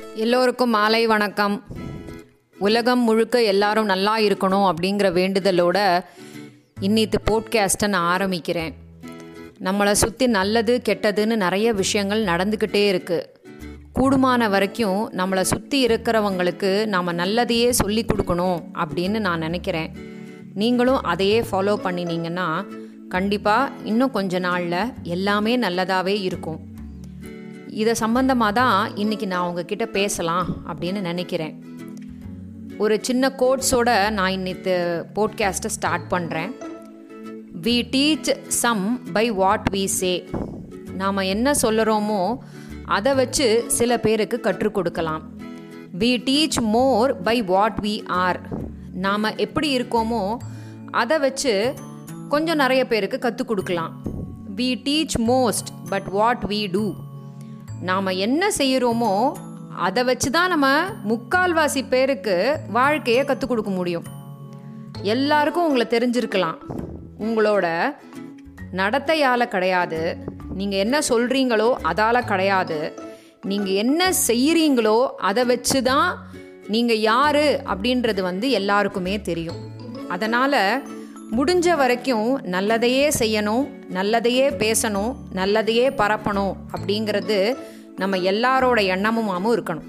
எல்லோருக்கும் மாலை வணக்கம். உலகம் முழுக்க எல்லாரும் நல்லா இருக்கணும் அப்படிங்கிற வேண்டுதலோட இன்னித்து போட்காஸ்ட்டை நான் ஆரம்பிக்கிறேன். நம்மளை சுற்றி நல்லது கெட்டதுன்னு நிறைய விஷயங்கள் நடந்துக்கிட்டே இருக்குது கூடுமான வரைக்கும் நம்மளை சுற்றி இருக்கிறவங்களுக்கு நாம் நல்லதையே சொல்லி கொடுக்கணும் அப்படின்னு நான் நினைக்கிறேன். நீங்களும் அதையே ஃபாலோ பண்ணினீங்கன்னா கண்டிப்பாக இன்னும் கொஞ்ச நாளில் எல்லாமே நல்லதாகவே இருக்கும். இதை சம்பந்தமாக தான் இன்றைக்கி நான் உங்ககிட்ட பேசலாம் அப்படின்னு நினைக்கிறேன். ஒரு சின்ன கோட்ஸோட நான் இன்னித்து போட்காஸ்ட்டை ஸ்டார்ட் பண்ணுறேன் we teach some by what we say நாம் என்ன சொல்லுறோமோ அதை வச்சு சில பேருக்கு கற்றுக் கொடுக்கலாம். We teach more by what we are நாம் எப்படி இருக்கோமோ அதை வச்சு கொஞ்சம் நிறைய பேருக்கு கற்றுக் கொடுக்கலாம். We teach most but what we do நாம் என்ன செய்கிறோமோ அதை வச்சு தான் நம்ம முக்கால்வாசி பேருக்கு வாழ்க்கையை கற்றுக் கொடுக்க முடியும். எல்லாருக்கும் உங்களை தெரிஞ்சிருக்கலாம். உங்களோட நடத்தையால் கிடையாது. நீங்கள் என்ன சொல்கிறீங்களோ அதால் கிடையாது. நீங்கள் என்ன செய்கிறீங்களோ அதை வச்சு தான் நீங்கள் யார் அப்படின்றது வந்து எல்லாருக்குமே தெரியும். அதனால் முடிஞ்ச வரைக்கும் நல்லதையே செய்யணும் நல்லதையே பேசணும் நல்லதையே பரப்பணும் அப்படிங்கிறது நம்ம எல்லாரோட எண்ணமுமாவும் இருக்கணும்.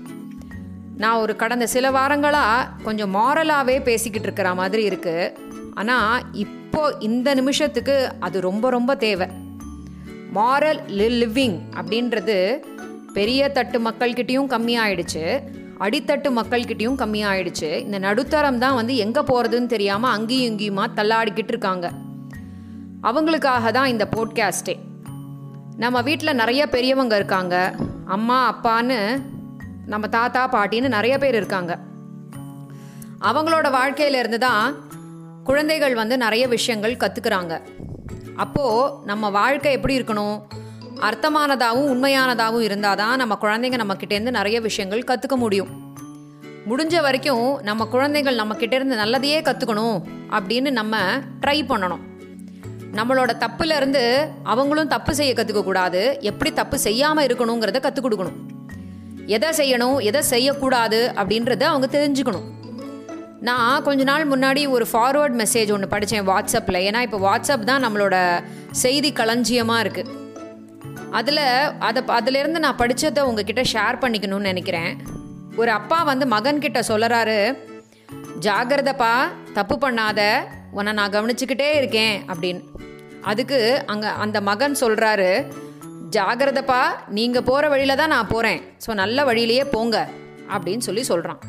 நான் ஒரு கடந்த சில வாரங்களாக கொஞ்சம் மாரலாகவே பேசிக்கிட்டு இருக்கிற மாதிரி இருக்குது ஆனால் இப்போ இந்த நிமிஷத்துக்கு அது ரொம்ப ரொம்ப தேவை. மாரல் லிவிங் அப்படின்றது பெரிய தட்டு மக்கள்கிட்டையும் கம்மியாயிடுச்சு. அடித்தட்டு மக்கள்கிட்டயும் கம்மியாயிடுச்சு. இந்த நடுத்தரம் தான் வந்து எங்கே போகிறதுன்னு தெரியாமல் அங்கேயும் இங்கேயுமா தள்ளாடிக்கிட்டு இருக்காங்க. அவங்களுக்காக தான் இந்த போட்காஸ்டே நம்ம வீட்டில் நிறைய பெரியவங்க இருக்காங்க. அம்மா அப்பான்னு நம்ம தாத்தா பாட்டின்னு நிறைய பேர் இருக்காங்க. அவங்களோட வாழ்க்கையிலேருந்து தான் குழந்தைகள் வந்து நிறைய விஷயங்கள் கற்றுக்குறாங்க அப்போது நம்ம வாழ்க்கை எப்படி இருக்கணும்? அர்த்தமானதாகவும் உண்மையானதாகவும் இருந்தால் தான் நம்ம குழந்தைங்க நம்மக்கிட்டேருந்து நிறைய விஷயங்கள் கற்றுக்க முடியும். முடிஞ்ச வரைக்கும் நம்ம குழந்தைகள் நம்மக்கிட்டேருந்து நல்லதையே கற்றுக்கணும் அப்படின்னு நம்ம ட்ரை பண்ணணும். நம்மளோட தப்புலேருந்து அவங்களும் தப்பு செய்ய கற்றுக்கக்கூடாது எப்படி தப்பு செய்யாமல் இருக்கணுங்கிறத கற்றுக் கொடுக்கணும். எதை செய்யணும் எதை செய்யக்கூடாது அப்படின்றத அவங்க தெரிஞ்சுக்கணும். நான் கொஞ்ச நாள் முன்னாடி ஒரு ஃபார்வேர்ட் மெசேஜ் ஒன்று படித்தேன் வாட்ஸ்அப்பில் ஏன்னா இப்போ வாட்ஸ்அப் தான் நம்மளோட செய்தி களஞ்சியமாக இருக்குது அதில் அதை அதிலிருந்து நான் படித்ததை உங்ககிட்ட ஷேர் பண்ணிக்கணும்னு நினைக்கிறேன். ஒரு அப்பா வந்து மகன்கிட்ட சொல்கிறாரு ஜாகிரதப்பா தப்பு பண்ணாத உன்னை நான் கவனிச்சுக்கிட்டே இருக்கேன் அப்படின்னு. அதுக்கு அங்கே அந்த மகன் சொல்கிறாரு ஜாகிரதப்பா நீங்கள் போகிற வழியில தான் நான் போகிறேன் ஸோ நல்ல வழியிலேயே போங்க அப்படின்னு சொல்லி சொல்கிறான்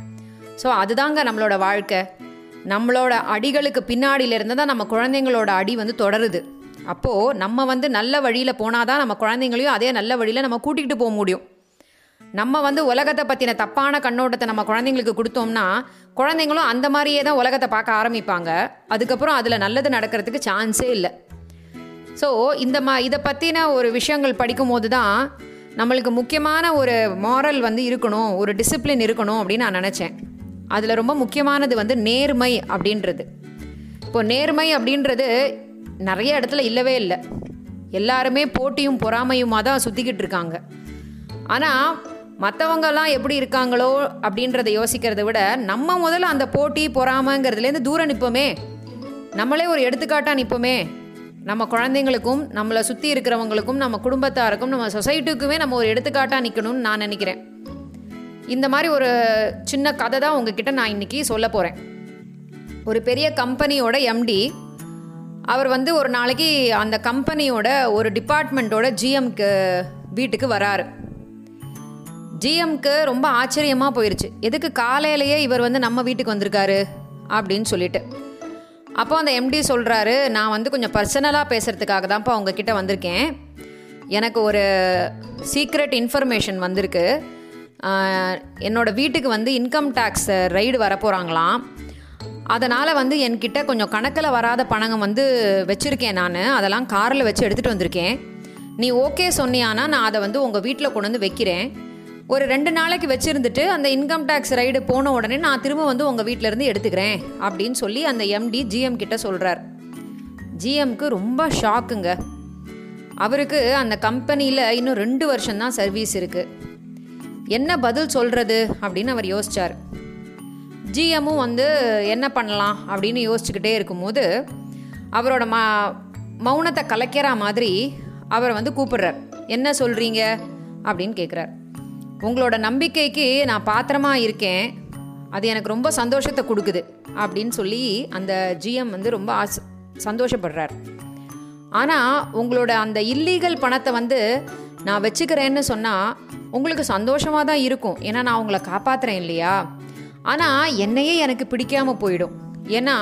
ஸோ அதுதாங்க நம்மளோட வாழ்க்கை. நம்மளோட அடிகளுக்கு பின்னாடியிலேருந்து தான் நம்ம குழந்தைங்களோட அடி வந்து தொடருது. அப்போது நம்ம வந்து நல்ல வழியில் போனால் தான் நம்ம குழந்தைங்களையும் அதே நல்ல வழியில் நம்ம கூட்டிகிட்டு போக முடியும். நம்ம வந்து உலகத்தை பற்றின தப்பான கண்ணோட்டத்தை நம்ம குழந்தைங்களுக்கு கொடுத்தோம்னா குழந்தைங்களும் அந்த மாதிரியே தான் உலகத்தை பார்க்க ஆரம்பிப்பாங்க. அதுக்கப்புறம் அதில் நல்லது நடக்கிறதுக்கு சான்ஸே இல்லை. ஸோ இந்த மா இதை பற்றின ஒரு விஷயங்கள் படிக்கும் போது தான் நம்மளுக்கு முக்கியமான ஒரு மாரல் வந்து இருக்கணும் ஒரு டிசிப்ளின் இருக்கணும் அப்படின்னு நான் நினச்சேன். அதில் ரொம்ப முக்கியமானது வந்து நேர்மை அப்படின்றது. இப்போ நேர்மை அப்படின்றது நிறைய இடத்துல இல்லவே இல்லை. எல்லாருமே போட்டியும் பொறாமையுமாக தான் சுற்றிக்கிட்டு இருக்காங்க. ஆனால் மற்றவங்கெல்லாம் எப்படி இருக்காங்களோ அப்படின்றத யோசிக்கிறத விட நம்ம முதல்ல அந்த போட்டி பொறாமைங்கிறதுலேருந்து தூரம் நிற்போமே நம்மளே ஒரு எடுத்துக்காட்டாக நிற்போமே நம்ம குழந்தைங்களுக்கும் நம்மளை சுற்றி இருக்கிறவங்களுக்கும் நம்ம குடும்பத்தாருக்கும் நம்ம சொசைட்டிக்குமே நம்ம ஒரு எடுத்துக்காட்டாக நிற்கணும்னு நான் நினைக்கிறேன். இந்த மாதிரி ஒரு சின்ன கதை தான் உங்ககிட்ட நான் இன்னைக்கு சொல்ல போகிறேன் ஒரு பெரிய கம்பெனியோட எம்டி அவர் வந்து ஒரு நாளைக்கு அந்த கம்பெனியோட ஒரு டிபார்ட்மெண்ட்டோட ஜிஎம்க்கு வீட்டுக்கு வராரு. ஜிஎம்க்கு ரொம்ப ஆச்சரியமாக போயிடுச்சு எதுக்கு காலையிலேயே இவர் வந்து நம்ம வீட்டுக்கு வந்திருக்காரு அப்படின்னு சொல்லிட்டு. அப்போ அந்த எம்டி சொல்கிறாரு நான் வந்து கொஞ்சம் பர்சனலாக பேசுகிறதுக்காக தான்ப்பா உங்ககிட்ட வந்திருக்கேன். எனக்கு ஒரு சீக்ரெட் இன்ஃபர்மேஷன் வந்திருக்கு. என்னோடய வீட்டுக்கு வந்து இன்கம் டேக்ஸ் ரைடு வரப்போகிறாங்களாம் அதனால் வந்து என்கிட்ட கொஞ்சம் கணக்கில் வராத பணங்க வந்து வச்சுருக்கேன் நான். அதெல்லாம் காரில் வச்சு எடுத்துகிட்டு வந்திருக்கேன். நீ ஓகே சொன்னியானா நான் அதை வந்து உங்கள் வீட்டில் கொண்டு வந்து வைக்கிறேன். ஒரு ரெண்டு நாளைக்கு வச்சுருந்துட்டு அந்த இன்கம் டேக்ஸ் ரைடு போன உடனே நான் திரும்ப வந்து உங்கள் வீட்டிலேருந்து எடுத்துக்கிறேன் அப்படின்னு சொல்லி அந்த எம்டி ஜிஎம் கிட்ட சொல்கிறார் ஜிஎம்க்கு ரொம்ப ஷாக்குங்க. அவருக்கு அந்த கம்பெனியில் இன்னும் ரெண்டு வருஷம்தான் சர்வீஸ் இருக்குது என்ன பதில் சொல்கிறது அப்படின்னு அவர் யோசிச்சார். ஜிஎம்மும் வந்து என்ன பண்ணலாம் அப்படின்னு யோசிச்சுக்கிட்டே இருக்கும்போது அவரோட ம மௌனத்தை கலைக்கிற மாதிரி அவர் வந்து கூப்பிடுறார். என்ன சொல்கிறீங்க அப்படின்னு கேட்குறார் உங்களோட நம்பிக்கைக்கு நான் பாத்திரமா இருக்கேன். அது எனக்கு ரொம்ப சந்தோஷத்தை கொடுக்குது. அப்படின்னு சொல்லி அந்த ஜிஎம் வந்து ரொம்ப ஆச சந்தோஷப்படுறார். ஆனால் உங்களோட அந்த இல்லீகல் பணத்தை வந்து நான் வச்சுக்கிறேன்னு சொன்னால் உங்களுக்கு சந்தோஷமாக தான் இருக்கும். ஏன்னா நான் உங்களை காப்பாற்றுறேன் இல்லையா? ஆனால் என்னையே எனக்கு பிடிக்காம போயிடும். ஏன்னா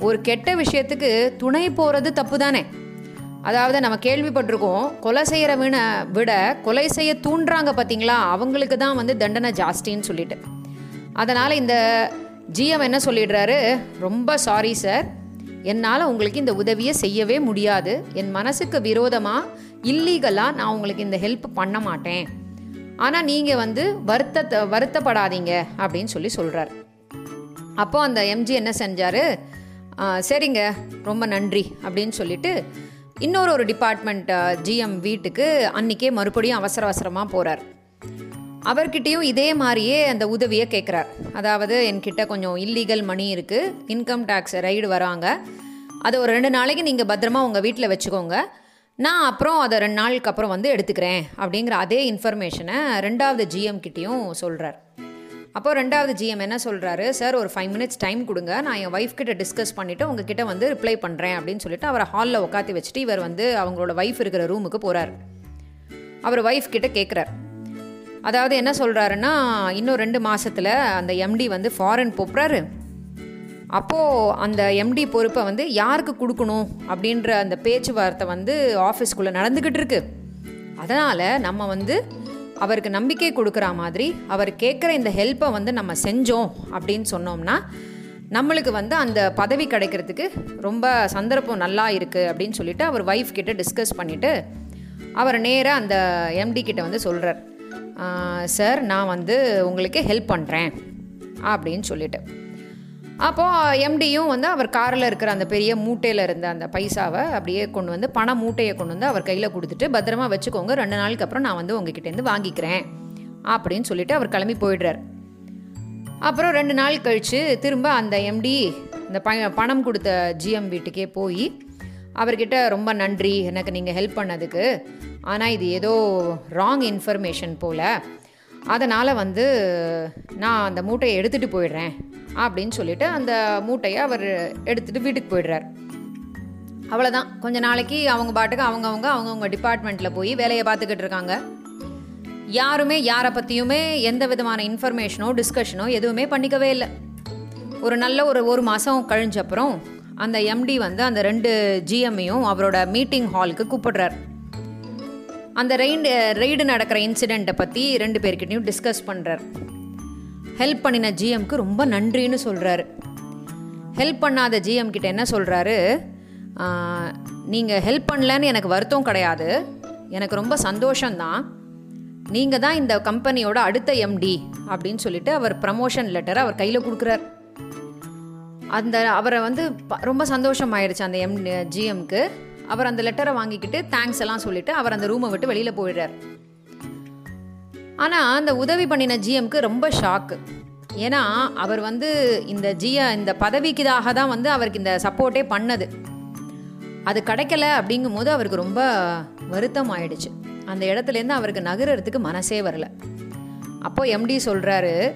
ஒரு கெட்ட விஷயத்துக்கு துணை போகிறது தப்பு தானே அதாவது நம்ம கேள்விப்பட்டிருக்கோம் கொலை செய்கிறவனை விட கொலை செய்ய தூண்டுறாங்க பார்த்தீங்களா அவங்களுக்கு தான் வந்து தண்டனை ஜாஸ்தின்னு சொல்லிட்டு. அதனால் இந்த ஜிஎம் என்ன சொல்லிடுறாரு? ரொம்ப சாரி சார். என்னால் உங்களுக்கு இந்த உதவியை செய்யவே முடியாது. என் மனசுக்கு விரோதமாக இல்லீகலாக நான் உங்களுக்கு இந்த ஹெல்ப் பண்ண மாட்டேன். ஆனால் நீங்கள் வந்து வருத்த வருத்தப்படாதீங்க அப்படின்னு சொல்லி சொல்கிறார் அப்போ அந்த எம்ஜி என்ன செஞ்சார்? சரிங்க ரொம்ப நன்றி அப்படின்னு சொல்லிட்டு இன்னொரு ஒரு டிபார்ட்மெண்ட் ஜிஎம் வீட்டுக்கு அன்றைக்கே மறுபடியும் அவசர அவசரமாக போகிறார் அவர்கிட்டையும் இதே மாதிரியே அந்த உதவியை கேட்குறார் அதாவது என்கிட்ட கொஞ்சம் இல்லீகல் மணி இருக்குது இன்கம் டேக்ஸ் ரைடு வராங்க. அதை ஒரு ரெண்டு நாளைக்கு நீங்கள் பத்திரமா உங்கள் வீட்டில் வச்சுக்கோங்க. நான் அப்புறம் அதை ரெண்டு நாளுக்கு அப்புறம் வந்து எடுத்துக்கிறேன் அப்படிங்கிற அதே இன்ஃபர்மேஷனை ரெண்டாவது ஜிஎம் கிட்டேயும் சொல்கிறார் அப்போ ரெண்டாவது ஜிஎம் என்ன சொல்கிறாரு சார் ஒரு ஃபைவ் மினிட்ஸ் டைம் கொடுங்க. நான் என் ஒய்ஃப் கிட்ட டிஸ்கஸ் பண்ணிவிட்டு உங்ககிட்ட வந்து ரிப்ளை பண்ணுறேன் அப்படின்னு சொல்லிட்டு அவரை ஹாலில் உட்காத்தி வச்சுட்டு இவர் வந்து அவங்களோட ஒய்ஃப் இருக்கிற ரூமுக்கு போகிறார் அவர் ஒய்ஃப் கிட்ட கேட்குறார் அதாவது என்ன சொல்கிறாருன்னா இன்னும் ரெண்டு மாதத்தில் அந்த எம்டி வந்து ஃபாரின் போப்புறாரு அப்போது அந்த எம்டி பொறுப்பை வந்து யாருக்கு கொடுக்கணும் அப்படின்ற அந்த பேச்சுவார்த்தை வந்து ஆஃபீஸ்க்குள்ளே நடந்துக்கிட்டு இருக்கு. அதனால் நம்ம வந்து அவருக்கு நம்பிக்கை கொடுக்குற மாதிரி அவர் கேட்குற இந்த ஹெல்ப்பை வந்து நம்ம செஞ்சோம் அப்படின்னு சொன்னோம்னா நம்மளுக்கு வந்து அந்த பதவி கிடைக்கிறதுக்கு ரொம்ப சந்தர்ப்பம் நல்லா இருக்குது அப்படின்னு சொல்லிட்டு அவர் ஒய்ஃப் கிட்ட டிஸ்கஸ் பண்ணிவிட்டு அவர் நேராக அந்த எம்டி கிட்ட வந்து சொல்கிறார் சார் நான் வந்து உங்களுக்கு ஹெல்ப் பண்ணுறேன் அப்படின்னு சொல்லிட்டு. அப்போது எம்டியும் வந்து அவர் காரில் இருக்கிற அந்த பெரிய மூட்டையில் இருந்த அந்த பைசாவை அப்படியே கொண்டு வந்து பண மூட்டையை கொண்டு வந்து அவர் கையில் கொடுத்துட்டு பத்திரமா வச்சுக்கோங்க ரெண்டு நாளுக்கு அப்புறம் நான் வந்து உங்ககிட்டேருந்து வாங்கிக்கிறேன் அப்படின்னு சொல்லிட்டு அவர் கிளம்பி போயிடுறார். அப்புறம் ரெண்டு நாள் கழித்து திரும்ப அந்த எம்டி இந்த ப பணம் கொடுத்த ஜிஎம் வீட்டுக்கே போய் அவர்கிட்ட ரொம்ப நன்றி எனக்கு நீங்கள் ஹெல்ப் பண்ணதுக்கு. ஆனால் இது ஏதோ ராங் இன்ஃபர்மேஷன் போல். அதனால் வந்து நான் அந்த மூட்டையை எடுத்துகிட்டு போயிடுறேன். அப்படின்னு சொல்லிட்டு அந்த மூட்டையை அவர் எடுத்துகிட்டு வீட்டுக்கு போயிடுறார். அவ்வளோதான் கொஞ்ச நாளைக்கு அவங்க பாட்டுக்கு அவங்கவுங்க அவங்கவுங்க டிபார்ட்மெண்ட்டில் போய் வேலையை பார்த்துக்கிட்டு இருக்காங்க. யாருமே யாரை பற்றியுமே எந்த விதமான இன்ஃபர்மேஷனோ டிஸ்கஷனோ எதுவுமே பண்ணிக்கவே இல்லை. ஒரு நல்ல ஒரு ஒரு மாதம் கழிஞ்ச அப்புறம் அந்த எம்டி வந்து அந்த ரெண்டு ஜிஎம்மையும் அவரோட மீட்டிங் ஹாலுக்கு கூப்பிடுறார். அந்த ரெய்டு ரெய்டு நடக்கிற இன்சிடெண்ட்டை பற்றி ரெண்டு பேர்கிட்டையும் டிஸ்கஸ் பண்ணுறார் ஹெல்ப் பண்ணின ஜிஎம்க்கு ரொம்ப நன்றின்னு சொல்கிறாரு ஹெல்ப் பண்ணாத ஜிஎம் கிட்ட என்ன சொல்கிறாரு நீங்கள் ஹெல்ப் பண்ணலன்னு எனக்கு வருத்தம் கிடையாது. எனக்கு ரொம்ப சந்தோஷம்தான். நீங்கள் தான் இந்த கம்பெனியோட அடுத்த எம்டி அப்படின்னு சொல்லிட்டு அவர் ப்ரமோஷன் லெட்டரை அவர் கையில் கொடுக்குறார். அந்த அவரை வந்து ரொம்ப சந்தோஷம் ஆயிடுச்சு அந்த எம் ஜிஎம்க்கு அவர் அந்த லெட்டரை வாங்கிக்கிட்டு தேங்க்ஸ் எல்லாம் சொல்லிட்டு அவர் அந்த ரூமை விட்டு வெளியில் போயிடுறார். ஆனால் அந்த உதவி பண்ணின ஜிஎம்க்கு ரொம்ப ஷாக்கு ஏன்னா அவர் வந்து இந்த ஜிய இந்த பதவிக்குதாக தான் வந்து அவருக்கு இந்த சப்போர்ட்டே பண்ணது. அது கிடைக்கல அப்படிங்கும்போது அவருக்கு ரொம்ப வருத்தம் ஆயிடுச்சு. அந்த இடத்துலேருந்து அவருக்கு நகரத்துக்கு மனசே வரல. அப்போ எம்டி சொல்கிறாரு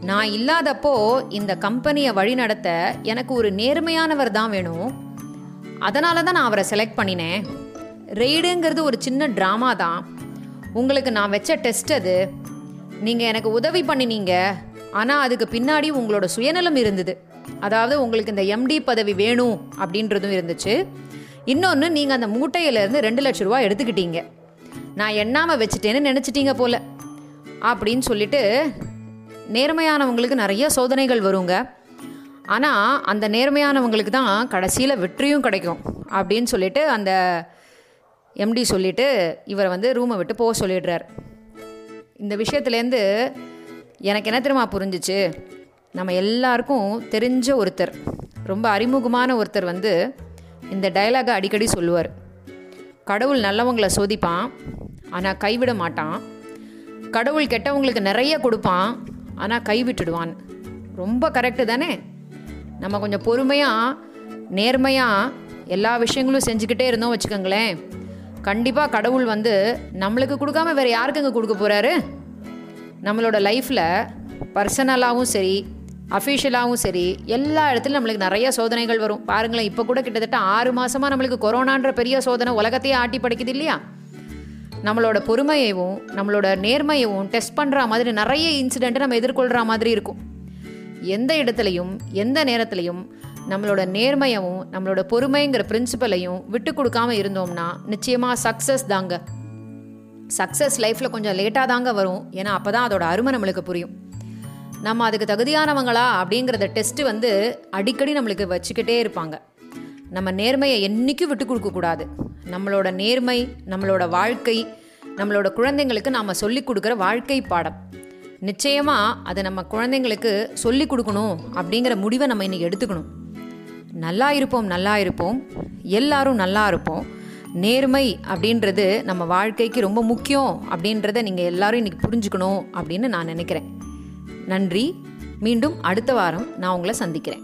நான் இல்லாதப்போ இந்த கம்பெனியை வழிநடத்த எனக்கு ஒரு நேர்மையானவர் தான் வேணும். அதனால தான் நான் அவரை செலக்ட் பண்ணினேன். ரெய்டுங்கிறது ஒரு சின்ன ட்ராமா தான். உங்களுக்கு நான் வச்ச டெஸ்ட் அது. நீங்கள் எனக்கு உதவி பண்ணினீங்க. ஆனால் அதுக்கு பின்னாடி உங்களோட சுயநலம் இருந்தது. அதாவது உங்களுக்கு இந்த எம்டி பதவி வேணும் அப்படின்றதும் இருந்துச்சு. இன்னொன்று நீங்கள் அந்த மூட்டையிலேருந்து ரெண்டு லட்ச ரூபா எடுத்துக்கிட்டீங்க. நான் எண்ணாமல் வச்சுட்டேன்னு நினச்சிட்டீங்க போல. அப்படின்னு சொல்லிட்டு நேர்மையானவங்களுக்கு நிறைய சோதனைகள் வருங்க. ஆனால் அந்த நேர்மையானவங்களுக்கு தான் கடைசியில் வெற்றியும் கிடைக்கும். அப்படின்னு சொல்லிட்டு அந்த எம்டி சொல்லிவிட்டு இவரை வந்து ரூமை விட்டு போக சொல்லிடுறார். இந்த விஷயத்துலேருந்து எனக்கு என்ன தெரியுமா புரிஞ்சிச்சு? நம்ம எல்லாருக்கும் தெரிஞ்ச ஒருத்தர் ரொம்ப அறிமுகமான ஒருத்தர் வந்து இந்த டைலாகை அடிக்கடி சொல்லுவார். கடவுள் நல்லவங்களை சோதிப்பான் ஆனால் கைவிட மாட்டான். கடவுள் கெட்டவங்களுக்கு நிறைய கொடுப்பான் ஆனால் கைவிட்டுடுவான். ரொம்ப கரெக்டு தானே? நம்ம கொஞ்சம் பொறுமையாக நேர்மையாக எல்லா விஷயங்களும் செஞ்சுக்கிட்டே இருந்தோம் வச்சுக்கோங்களேன். கண்டிப்பாக கடவுள் வந்து நம்மளுக்கு கொடுக்காம வேறு யாருக்குங்க கொடுக்க போகிறாரு நம்மளோட லைஃப்பில் பர்சனலாகவும் சரி அஃபிஷியலாகவும் சரி எல்லா இடத்துலையும் நம்மளுக்கு நிறைய சோதனைகள் வரும். பாருங்களேன் இப்போ கூட கிட்டத்தட்ட ஆறு மாதமாக நம்மளுக்கு கொரோனான்ற பெரிய சோதனை உலகத்தையே ஆட்டி படிக்குது இல்லையா? நம்மளோட பொறுமையவும் நம்மளோட நேர்மையவும் டெஸ்ட் பண்ணுற மாதிரி நிறைய இன்சிடெண்ட்டை நம்ம எதிர்கொள்கிற மாதிரி இருக்கும். எந்த இடத்துலையும் எந்த நேரத்துலையும் நம்மளோட நேர்மையவும் நம்மளோட பொறுமைங்கிற பிரின்சிபலையும் விட்டு கொடுக்காம இருந்தோம்னா நிச்சயமாக சக்ஸஸ் தாங்க. சக்ஸஸ் லைஃப்பில் கொஞ்சம் லேட்டாக தாங்க வரும். ஏன்னா அப்போ தான் அதோட அருமை நம்மளுக்கு புரியும். நம்ம அதுக்கு தகுதியானவங்களா அப்படிங்கிறத டெஸ்ட்டு வந்து அடிக்கடி நம்மளுக்கு வச்சுக்கிட்டே இருப்பாங்க. நம்ம நேர்மையை என்றைக்கும் விட்டு கொடுக்கக்கூடாது நம்மளோட நேர்மை நம்மளோட வாழ்க்கை நம்மளோட குழந்தைங்களுக்கு நாம் சொல்லிக் கொடுக்குற வாழ்க்கை பாடம். நிச்சயமாக அதை நம்ம குழந்தைங்களுக்கு சொல்லிக் கொடுக்கணும் அப்படிங்கிற முடிவை நம்ம இன்றைக்கி எடுத்துக்கணும். நல்லா இருப்போம் நல்லா இருப்போம். எல்லாரும் நல்லா இருப்போம். நேர்மை அப்படின்றது நம்ம வாழ்க்கைக்கு ரொம்ப முக்கியம் அப்படின்றத நீங்கள் எல்லாரும் இன்றைக்கி புரிஞ்சுக்கணும் அப்படின்னு நான் நினைக்கிறேன். நன்றி. மீண்டும் அடுத்த வாரம் நான் உங்களை சந்திக்கிறேன்.